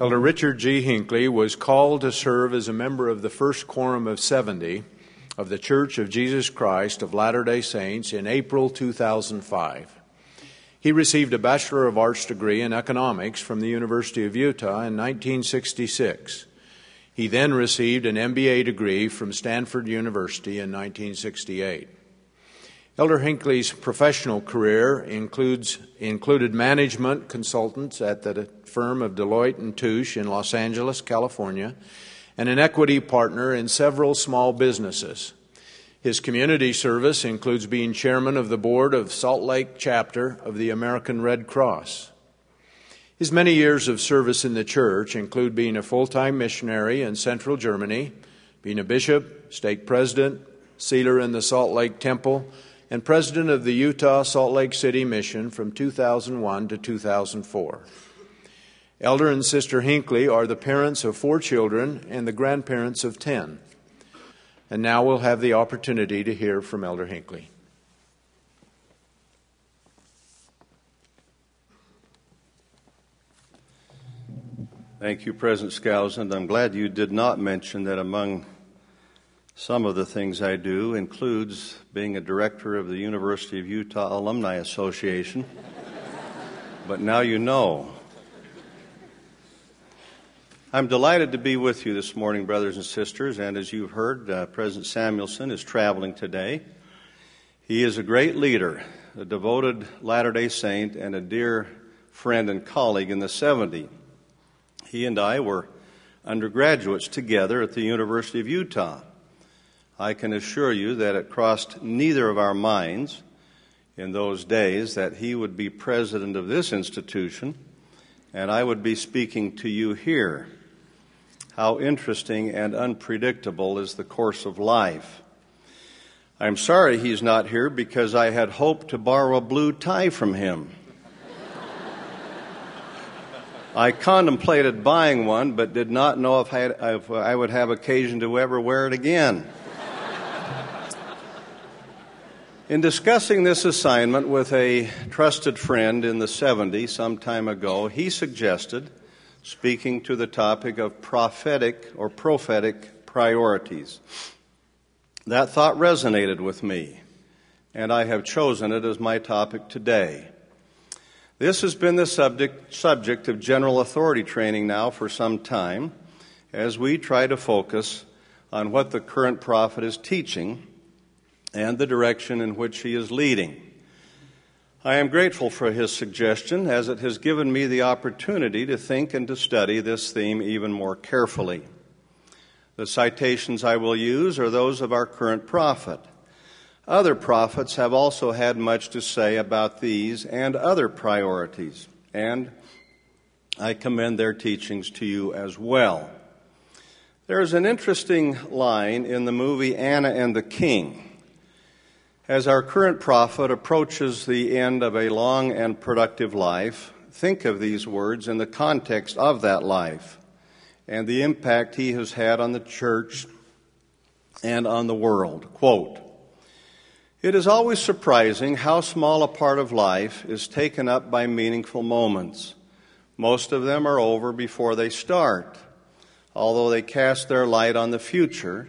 Elder Richard G. Hinckley was called to serve as a member of the First Quorum of 70 of the Church of Jesus Christ of Latter day Saints in April 2005. He received a Bachelor of Arts degree in economics from the University of Utah in 1966. He then received an MBA degree from Stanford University in 1968. Elder Hinckley's professional career includes, included management consultants at the firm of Deloitte and Touche in Los Angeles, California, and an equity partner in several small businesses. His community service includes being chairman of the board of Salt Lake chapter of the American Red Cross. His many years of service in the church include being a full time missionary in central Germany, being a bishop, stake president, sealer in the Salt Lake Temple, and president of the Utah Salt Lake City Mission from 2001 to 2004. Elder and Sister Hinckley are the parents of four children and the grandparents of ten. And now we'll have the opportunity to hear from Elder Hinckley. Thank you, President Skousen. I'm glad you did not mention that among some of the things I do includes being a director of the University of Utah Alumni Association. but now you know. I'm delighted to be with you this morning, brothers and sisters, and as you've heard, uh, President Samuelson is traveling today. He is a great leader, a devoted Latter day Saint, and a dear friend and colleague in the 70s. He and I were undergraduates together at the University of Utah. I can assure you that it crossed neither of our minds in those days that he would be president of this institution and I would be speaking to you here. How interesting and unpredictable is the course of life. I'm sorry he's not here because I had hoped to borrow a blue tie from him. I contemplated buying one, but did not know if I, if I would have occasion to ever wear it again. In discussing this assignment with a trusted friend in the 70s some time ago, he suggested speaking to the topic of prophetic or prophetic priorities. That thought resonated with me, and I have chosen it as my topic today. This has been the subject, subject of general authority training now for some time as we try to focus on what the current prophet is teaching and the direction in which he is leading. I am grateful for his suggestion as it has given me the opportunity to think and to study this theme even more carefully. The citations I will use are those of our current prophet. Other prophets have also had much to say about these and other priorities, and I commend their teachings to you as well. There is an interesting line in the movie Anna and the King as our current prophet approaches the end of a long and productive life, think of these words in the context of that life and the impact he has had on the church and on the world. Quote, it is always surprising how small a part of life is taken up by meaningful moments. Most of them are over before they start, although they cast their light on the future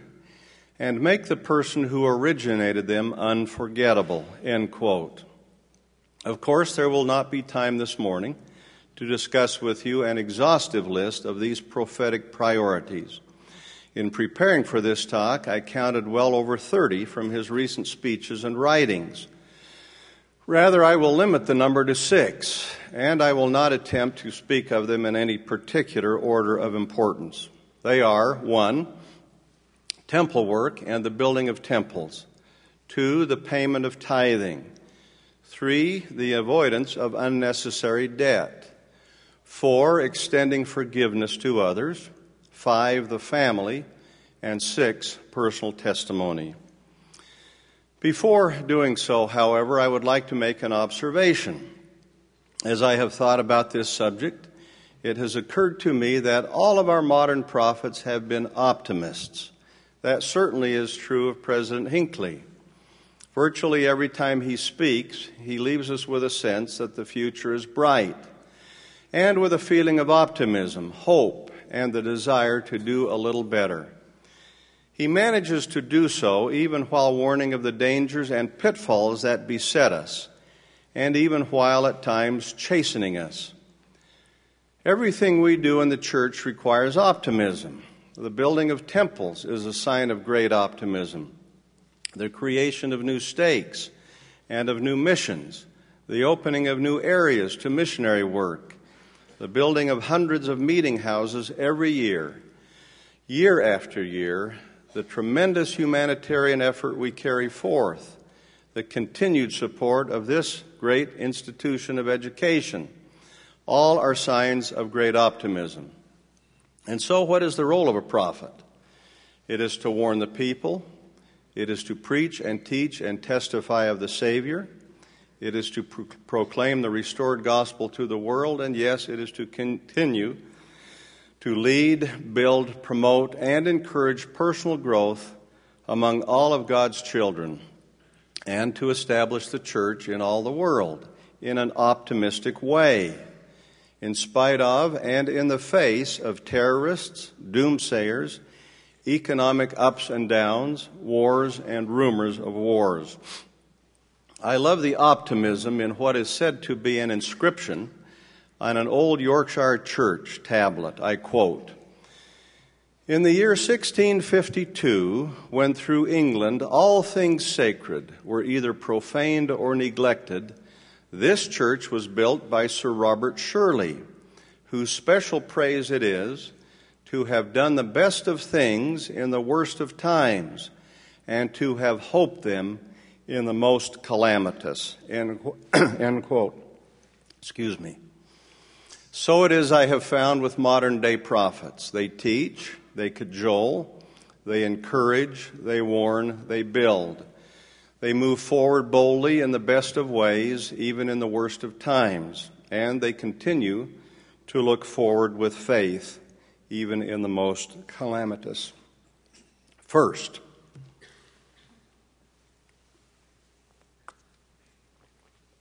and make the person who originated them unforgettable. End quote. Of course, there will not be time this morning to discuss with you an exhaustive list of these prophetic priorities. In preparing for this talk, I counted well over 30 from his recent speeches and writings. Rather, I will limit the number to six, and I will not attempt to speak of them in any particular order of importance. They are one, temple work and the building of temples. Two, the payment of tithing. Three, the avoidance of unnecessary debt. Four, extending forgiveness to others. Five, the family. And six, personal testimony. Before doing so, however, I would like to make an observation. As I have thought about this subject, it has occurred to me that all of our modern prophets have been optimists. That certainly is true of President Hinckley. Virtually every time he speaks, he leaves us with a sense that the future is bright. and with a feeling of optimism, hope, and the desire to do a little better. He manages to do so even while warning of the dangers and pitfalls that beset us, and even while at times chastening us. Everything we do in the church requires optimism. The building of temples is a sign of great optimism. The creation of new stakes and of new missions, the opening of new areas to missionary work, the building of hundreds of meeting houses every year, year after year, the tremendous humanitarian effort we carry forth, the continued support of this great institution of education, all are signs of great optimism. And so, what is the role of a prophet? It is to warn the people, it is to preach and teach and testify of the Savior, it is to pro- proclaim the restored gospel to the world, and yes, it is to continue to lead, build, promote, and encourage personal growth among all of God's children, and to establish the church in all the world in an optimistic way, in spite of and in the face of terrorists, doomsayers, economic ups and downs, wars, and rumors of wars. I love the optimism in what is said to be an inscription on an old Yorkshire church tablet. I quote In the year 1652, when through England all things sacred were either profaned or neglected, this church was built by Sir Robert Shirley, whose special praise it is to have done the best of things in the worst of times, and to have hoped them in the most calamitous. End, end quote. Excuse me. So it is I have found with modern day prophets. They teach, they cajole, they encourage, they warn, they build. They move forward boldly in the best of ways, even in the worst of times, and they continue to look forward with faith, even in the most calamitous. First,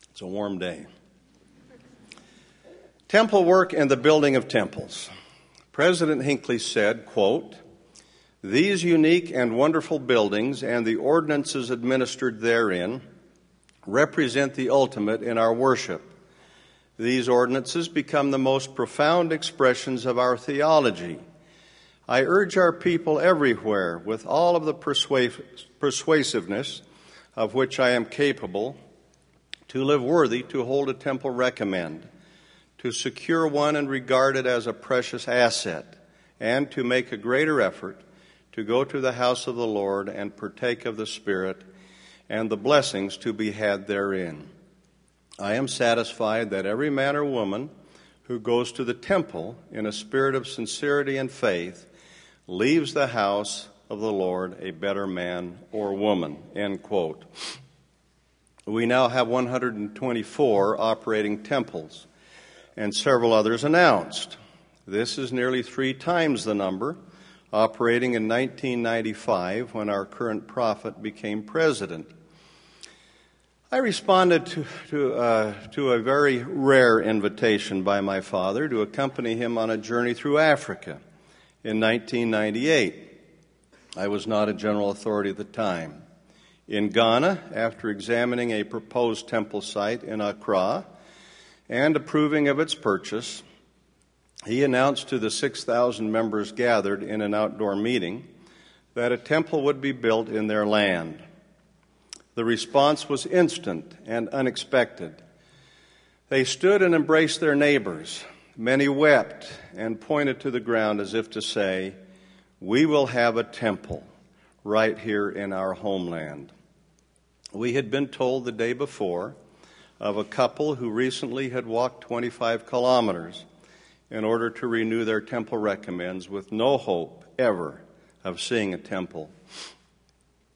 it's a warm day. Temple work and the building of temples. President Hinckley said, quote, These unique and wonderful buildings and the ordinances administered therein represent the ultimate in our worship. These ordinances become the most profound expressions of our theology. I urge our people everywhere, with all of the persuasiveness of which I am capable, to live worthy to hold a temple recommend to secure one and regard it as a precious asset, and to make a greater effort to go to the house of the Lord and partake of the Spirit and the blessings to be had therein. I am satisfied that every man or woman who goes to the temple in a spirit of sincerity and faith leaves the house of the Lord a better man or woman. End quote. We now have 124 operating temples and several others announced. This is nearly three times the number operating in 1995 when our current prophet became president. I responded to, to, uh, to, a very rare invitation by my father to accompany him on a journey through Africa in 1998. I was not a general authority at the time. In Ghana, after examining a proposed temple site in Accra, and approving of its purchase, he announced to the 6,000 members gathered in an outdoor meeting that a temple would be built in their land. The response was instant and unexpected. They stood and embraced their neighbors. Many wept and pointed to the ground as if to say, We will have a temple right here in our homeland. We had been told the day before of a couple who recently had walked 25 kilometers in order to renew their temple recommends with no hope ever of seeing a temple.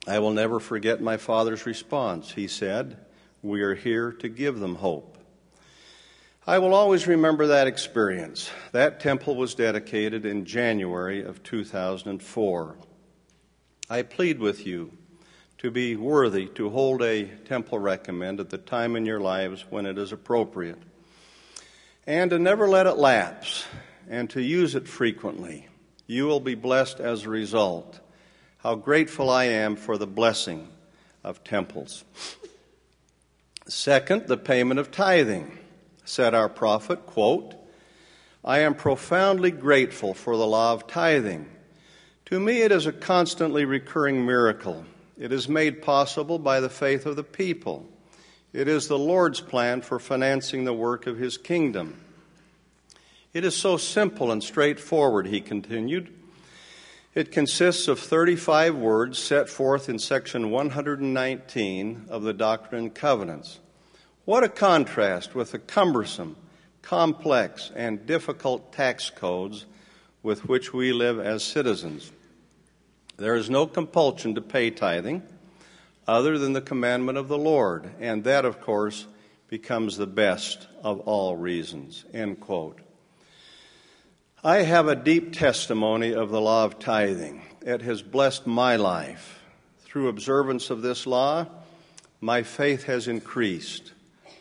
I will never forget my father's response. He said, We are here to give them hope. I will always remember that experience. That temple was dedicated in January of 2004. I plead with you to be worthy to hold a temple recommend at the time in your lives when it is appropriate. And to never let it lapse and to use it frequently. You will be blessed as a result. How grateful I am for the blessing of temples. Second, the payment of tithing. Said our prophet, quote, I am profoundly grateful for the law of tithing. To me, it is a constantly recurring miracle. It is made possible by the faith of the people. It is the Lord's plan for financing the work of His kingdom. It is so simple and straightforward, he continued. It consists of 35 words set forth in section 119 of the Doctrine and Covenants. What a contrast with the cumbersome, complex, and difficult tax codes with which we live as citizens. There is no compulsion to pay tithing other than the commandment of the Lord, and that, of course, becomes the best of all reasons. End quote. I have a deep testimony of the law of tithing. It has blessed my life. Through observance of this law, my faith has increased.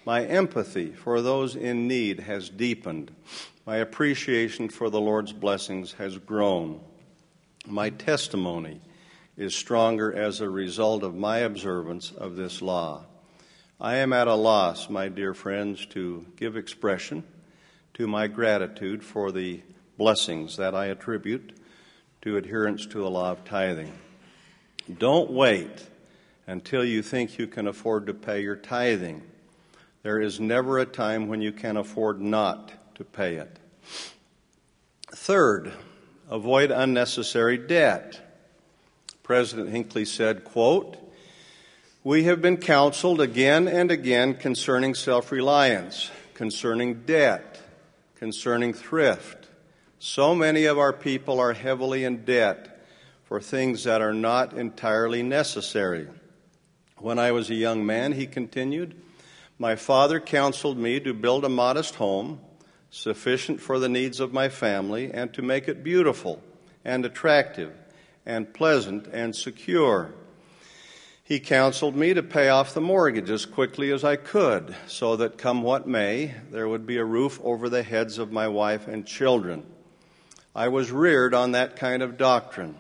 My empathy for those in need has deepened. My appreciation for the Lord's blessings has grown. My testimony is stronger as a result of my observance of this law. I am at a loss, my dear friends, to give expression to my gratitude for the blessings that I attribute to adherence to the law of tithing. Don't wait until you think you can afford to pay your tithing. There is never a time when you can afford not to pay it. Third, avoid unnecessary debt. President Hinckley said, quote, We have been counseled again and again concerning self reliance, concerning debt, concerning thrift. So many of our people are heavily in debt for things that are not entirely necessary. When I was a young man, he continued, my father counseled me to build a modest home sufficient for the needs of my family and to make it beautiful and attractive and pleasant and secure. He counseled me to pay off the mortgage as quickly as I could so that come what may, there would be a roof over the heads of my wife and children. I was reared on that kind of doctrine.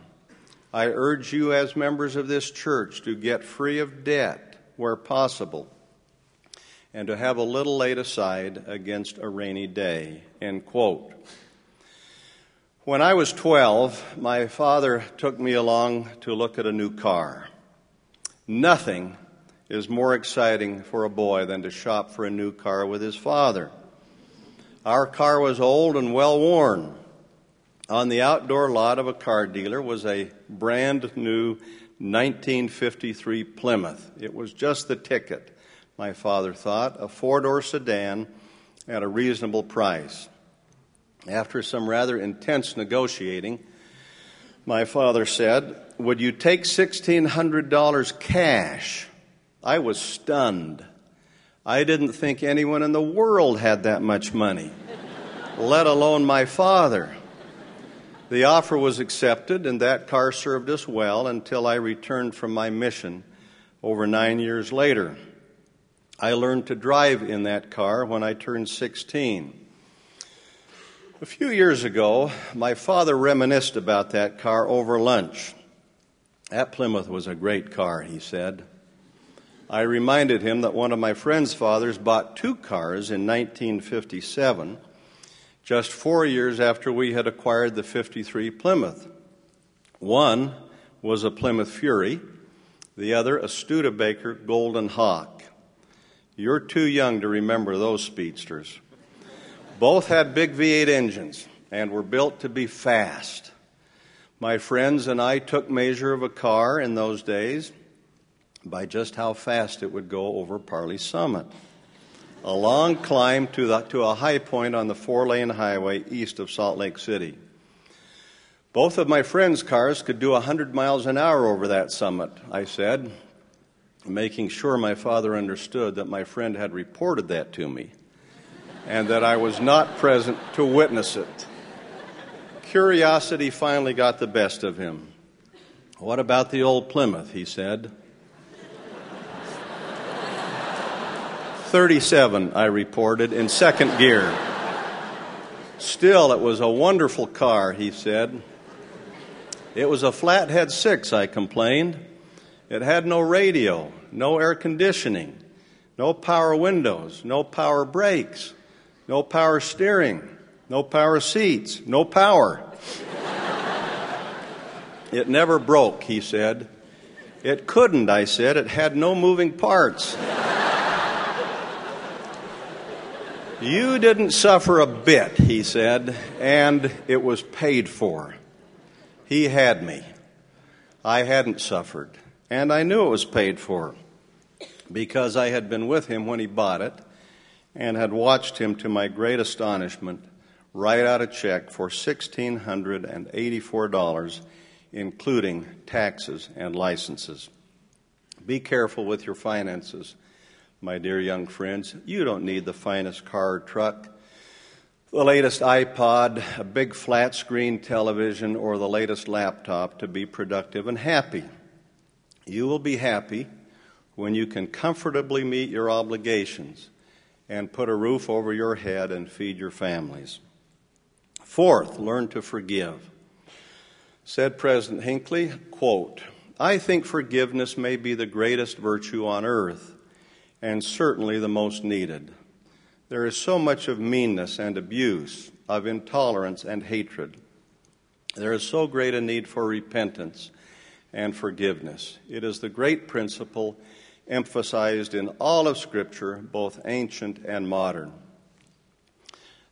I urge you as members of this church to get free of debt where possible and to have a little laid aside against a rainy day. End quote. When I was 12, my father took me along to look at a new car. Nothing is more exciting for a boy than to shop for a new car with his father. Our car was old and well worn. On the outdoor lot of a car dealer was a brand new 1953 Plymouth. It was just the ticket my father thought, a four door sedan at a reasonable price. After some rather intense negotiating, my father said, Would you take $1,600 cash? I was stunned. I didn't think anyone in the world had that much money, let alone my father. The offer was accepted, and that car served us well until I returned from my mission over nine years later. I learned to drive in that car when I turned 16. A few years ago, my father reminisced about that car over lunch. That Plymouth was a great car, he said. I reminded him that one of my friend's fathers bought two cars in 1957, just four years after we had acquired the 53 Plymouth. One was a Plymouth Fury, the other a Studebaker Golden Hawk. You're too young to remember those speedsters. Both had big V8 engines and were built to be fast. My friends and I took measure of a car in those days by just how fast it would go over Parley Summit. A long climb to, the, to a high point on the four lane highway east of Salt Lake City. Both of my friends' cars could do 100 miles an hour over that summit, I said, making sure my father understood that my friend had reported that to me and that I was not present to witness it. Curiosity finally got the best of him. What about the old Plymouth? he said. 37, I reported, in second gear. Still, it was a wonderful car, he said. It was a flathead six, I complained. It had no radio, no air conditioning, no power windows, no power brakes, no power steering, no power seats, no power. it never broke, he said. It couldn't, I said. It had no moving parts. you didn't suffer a bit, he said, and it was paid for. He had me. I hadn't suffered, and I knew it was paid for because I had been with him when he bought it and had watched him, to my great astonishment, write out a check for $1,684 including taxes and licenses. Be careful with your finances, my dear young friends. You don't need the finest car or truck, the latest iPod, a big flat screen television, or the latest laptop to be productive and happy. You will be happy when you can comfortably meet your obligations and put a roof over your head and feed your families. Fourth, learn to forgive. Said President Hinckley, quote, I think forgiveness may be the greatest virtue on earth and certainly the most needed. There is so much of meanness and abuse, of intolerance and hatred. There is so great a need for repentance and forgiveness. It is the great principle emphasized in all of Scripture, both ancient and modern.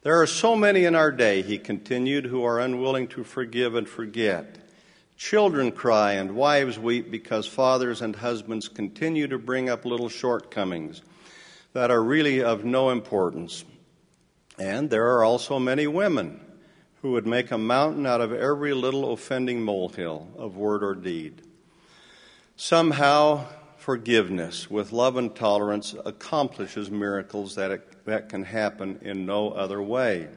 There are so many in our day, he continued, who are unwilling to forgive and forget. Children cry and wives weep because fathers and husbands continue to bring up little shortcomings that are really of no importance. And there are also many women who would make a mountain out of every little offending molehill of word or deed. Somehow, forgiveness with love and tolerance accomplishes miracles that, it, that can happen in no other way.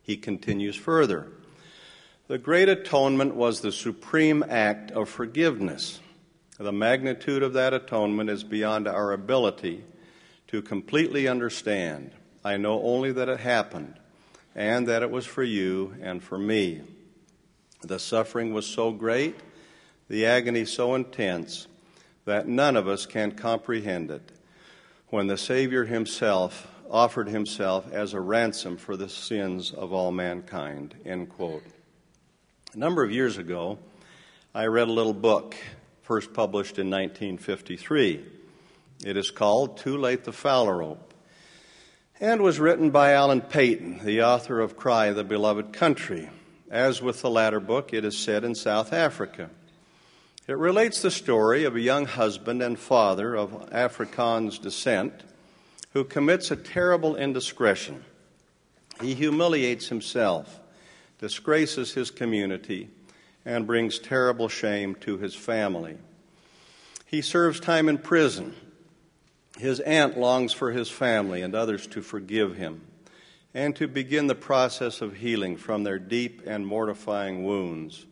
He continues further. The Great Atonement was the supreme act of forgiveness. The magnitude of that atonement is beyond our ability to completely understand. I know only that it happened and that it was for you and for me. The suffering was so great, the agony so intense, that none of us can comprehend it. When the Savior himself offered himself as a ransom for the sins of all mankind. End quote. A number of years ago, I read a little book, first published in 1953. It is called Too Late the Phalarope and was written by Alan Paton, the author of Cry the Beloved Country. As with the latter book, it is set in South Africa. It relates the story of a young husband and father of Afrikaans descent who commits a terrible indiscretion. He humiliates himself, disgraces his community, and brings terrible shame to his family. He serves time in prison. His aunt longs for his family and others to forgive him and to begin the process of healing from their deep and mortifying wounds.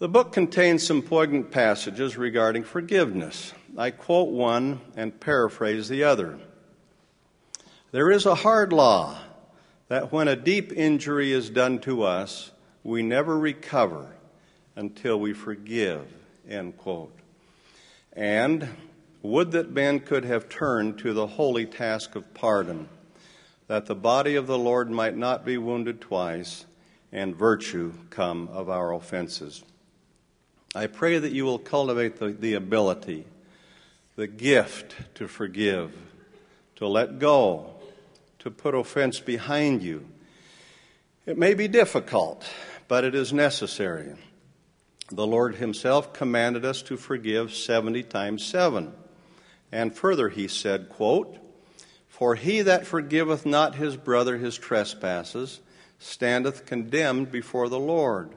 The book contains some poignant passages regarding forgiveness. I quote one and paraphrase the other. There is a hard law that when a deep injury is done to us, we never recover until we forgive. End quote. And would that men could have turned to the holy task of pardon, that the body of the Lord might not be wounded twice, and virtue come of our offenses. I pray that you will cultivate the, the ability, the gift to forgive, to let go, to put offense behind you. It may be difficult, but it is necessary. The Lord Himself commanded us to forgive 70 times 7. And further, He said, quote, For he that forgiveth not his brother his trespasses standeth condemned before the Lord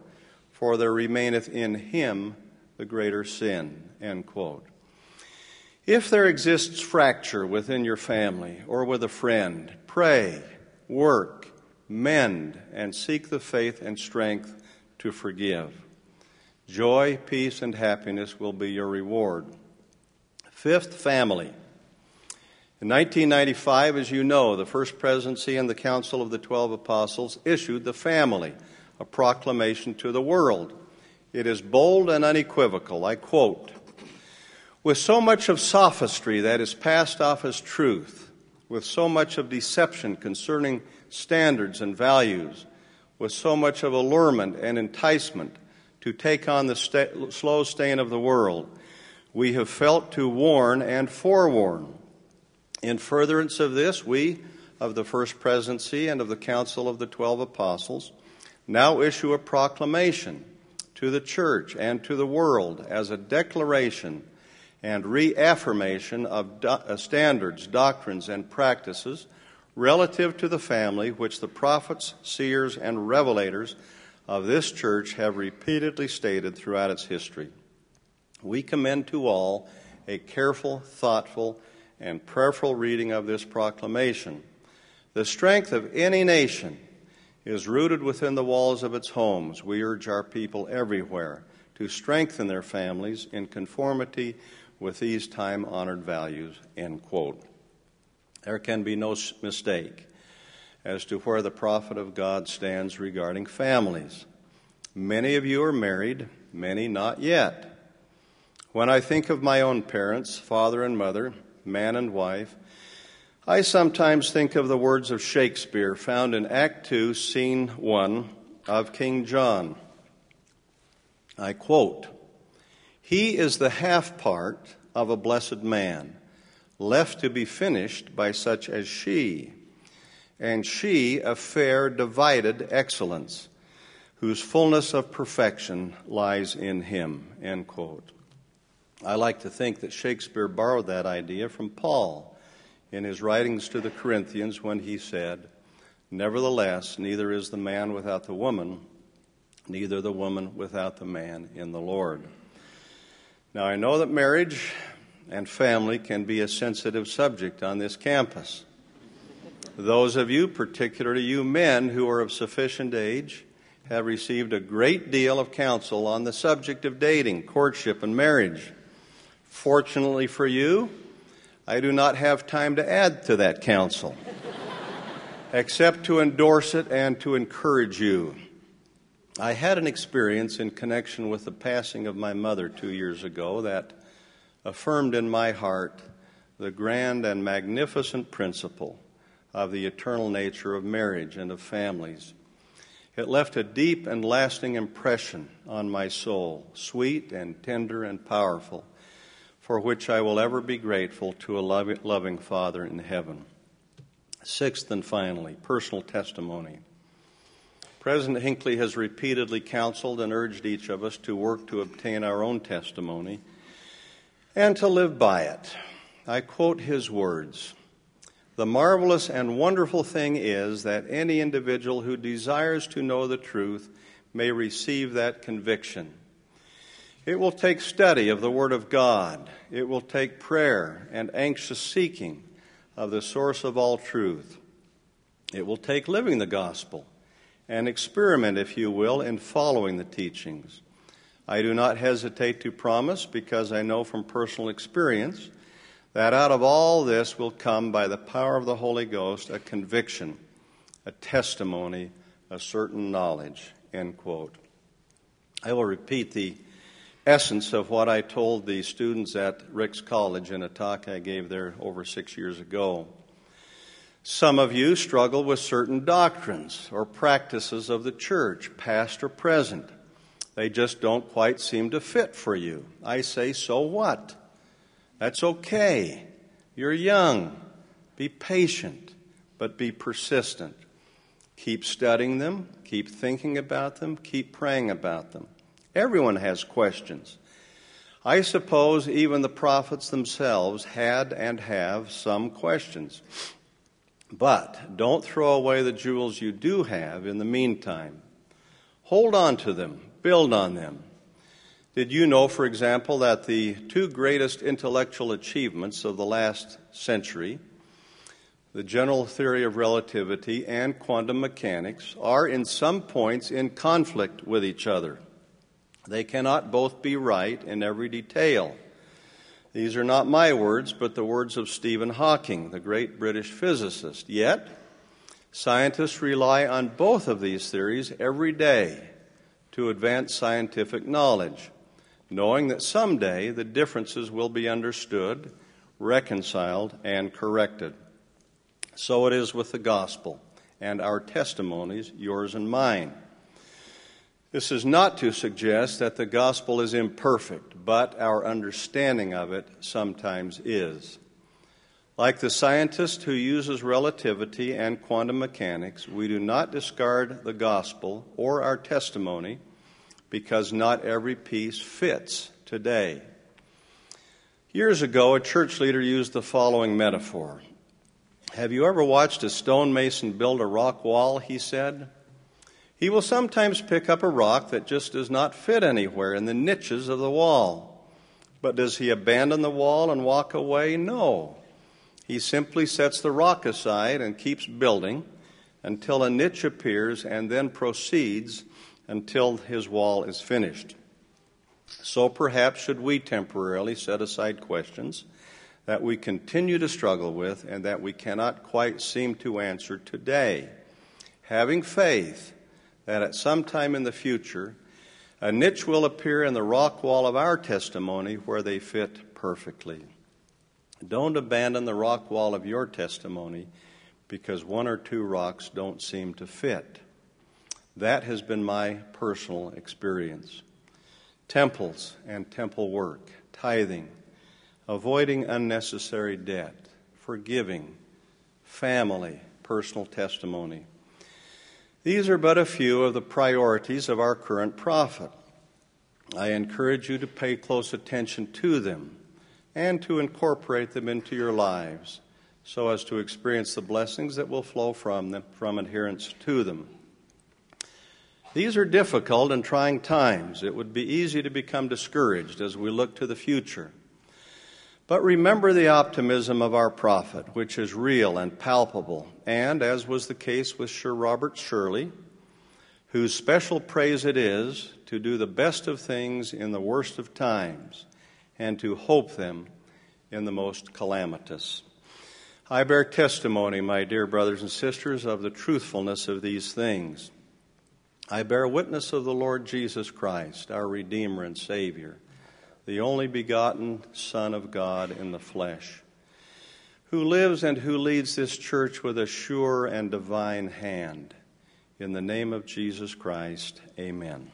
for there remaineth in him the greater sin. End quote. If there exists fracture within your family or with a friend, pray, work, mend, and seek the faith and strength to forgive. Joy, peace, and happiness will be your reward. Fifth, family. In 1995, as you know, the First Presidency and the Council of the Twelve Apostles issued the family, a proclamation to the world. It is bold and unequivocal. I quote With so much of sophistry that is passed off as truth, with so much of deception concerning standards and values, with so much of allurement and enticement to take on the st- slow stain of the world, we have felt to warn and forewarn. In furtherance of this, we, of the First Presidency and of the Council of the Twelve Apostles, now issue a proclamation to the church and to the world as a declaration and reaffirmation of do- uh, standards, doctrines, and practices relative to the family which the prophets, seers, and revelators of this church have repeatedly stated throughout its history. We commend to all a careful, thoughtful, and prayerful reading of this proclamation. The strength of any nation is rooted within the walls of its homes. We urge our people everywhere to strengthen their families in conformity with these time honored values. End quote. There can be no mistake as to where the prophet of God stands regarding families. Many of you are married, many not yet. When I think of my own parents, father and mother, man and wife, I sometimes think of the words of Shakespeare found in Act 2, Scene 1 of King John. I quote, He is the half part of a blessed man, left to be finished by such as she and she a fair divided excellence, whose fullness of perfection lies in him. End quote. I like to think that Shakespeare borrowed that idea from Paul in his writings to the Corinthians when he said, Nevertheless, neither is the man without the woman, neither the woman without the man in the Lord. Now, I know that marriage and family can be a sensitive subject on this campus. Those of you, particularly you men who are of sufficient age, have received a great deal of counsel on the subject of dating, courtship, and marriage. Fortunately for you, I do not have time to add to that counsel, except to endorse it and to encourage you. I had an experience in connection with the passing of my mother two years ago that affirmed in my heart the grand and magnificent principle of the eternal nature of marriage and of families. It left a deep and lasting impression on my soul, sweet and tender and powerful, for which I will ever be grateful to a loving Father in heaven. Sixth and finally, personal testimony. President Hinckley has repeatedly counseled and urged each of us to work to obtain our own testimony and to live by it. I quote his words the marvelous and wonderful thing is that any individual who desires to know the truth may receive that conviction. It will take study of the Word of God. It will take prayer and anxious seeking of the source of all truth. It will take living the gospel and experiment, if you will, in following the teachings. I do not hesitate to promise, because I know from personal experience that out of all this will come by the power of the Holy Ghost a conviction, a testimony, a certain knowledge. End quote. I will repeat the essence of what I told the students at Ricks College in a talk I gave there over six years ago. Some of you struggle with certain doctrines or practices of the church, past or present. They just don't quite seem to fit for you. I say, so what? That's okay. You're young. Be patient, but be persistent. Keep studying them, keep thinking about them, keep praying about them. Everyone has questions. I suppose even the prophets themselves had and have some questions. But don't throw away the jewels you do have in the meantime. Hold on to them, build on them, did you know, for example, that the two greatest intellectual achievements of the last century, the general theory of relativity and quantum mechanics, are in some points in conflict with each other? They cannot both be right in every detail. These are not my words, but the words of Stephen Hawking, the great British physicist. Yet, scientists rely on both of these theories every day to advance scientific knowledge, knowing that someday the differences will be understood, reconciled, and corrected. So it is with the gospel and our testimonies, yours and mine. This is not to suggest that the gospel is imperfect, but our understanding of it sometimes is. Like the scientist who uses relativity and quantum mechanics, we do not discard the gospel or our testimony because not every piece fits today. Years ago, a church leader used the following metaphor. Have you ever watched a stonemason build a rock wall? He said. He will sometimes pick up a rock that just does not fit anywhere in the niches of the wall. But does he abandon the wall and walk away? No. He simply sets the rock aside and keeps building until a niche appears and then proceeds until his wall is finished. So perhaps should we temporarily set aside questions that we continue to struggle with and that we cannot quite seem to answer today. Having faith that at some time in the future, a niche will appear in the rock wall of our testimony where they fit perfectly. Don't abandon the rock wall of your testimony because one or two rocks don't seem to fit. That has been my personal experience. Temples and temple work, tithing, avoiding unnecessary debt, forgiving, family, personal testimony. These are but a few of the priorities of our current prophet. I encourage you to pay close attention to them and to incorporate them into your lives so as to experience the blessings that will flow from them from adherence to them. These are difficult and trying times. It would be easy to become discouraged as we look to the future. But remember the optimism of our prophet, which is real and palpable, and, as was the case with Sir Robert Shirley, whose special praise it is to do the best of things in the worst of times, and to hope them in the most calamitous. I bear testimony, my dear brothers and sisters, of the truthfulness of these things. I bear witness of the Lord Jesus Christ, our Redeemer and Savior the only begotten Son of God in the flesh, who lives and who leads this church with a sure and divine hand. In the name of Jesus Christ, amen.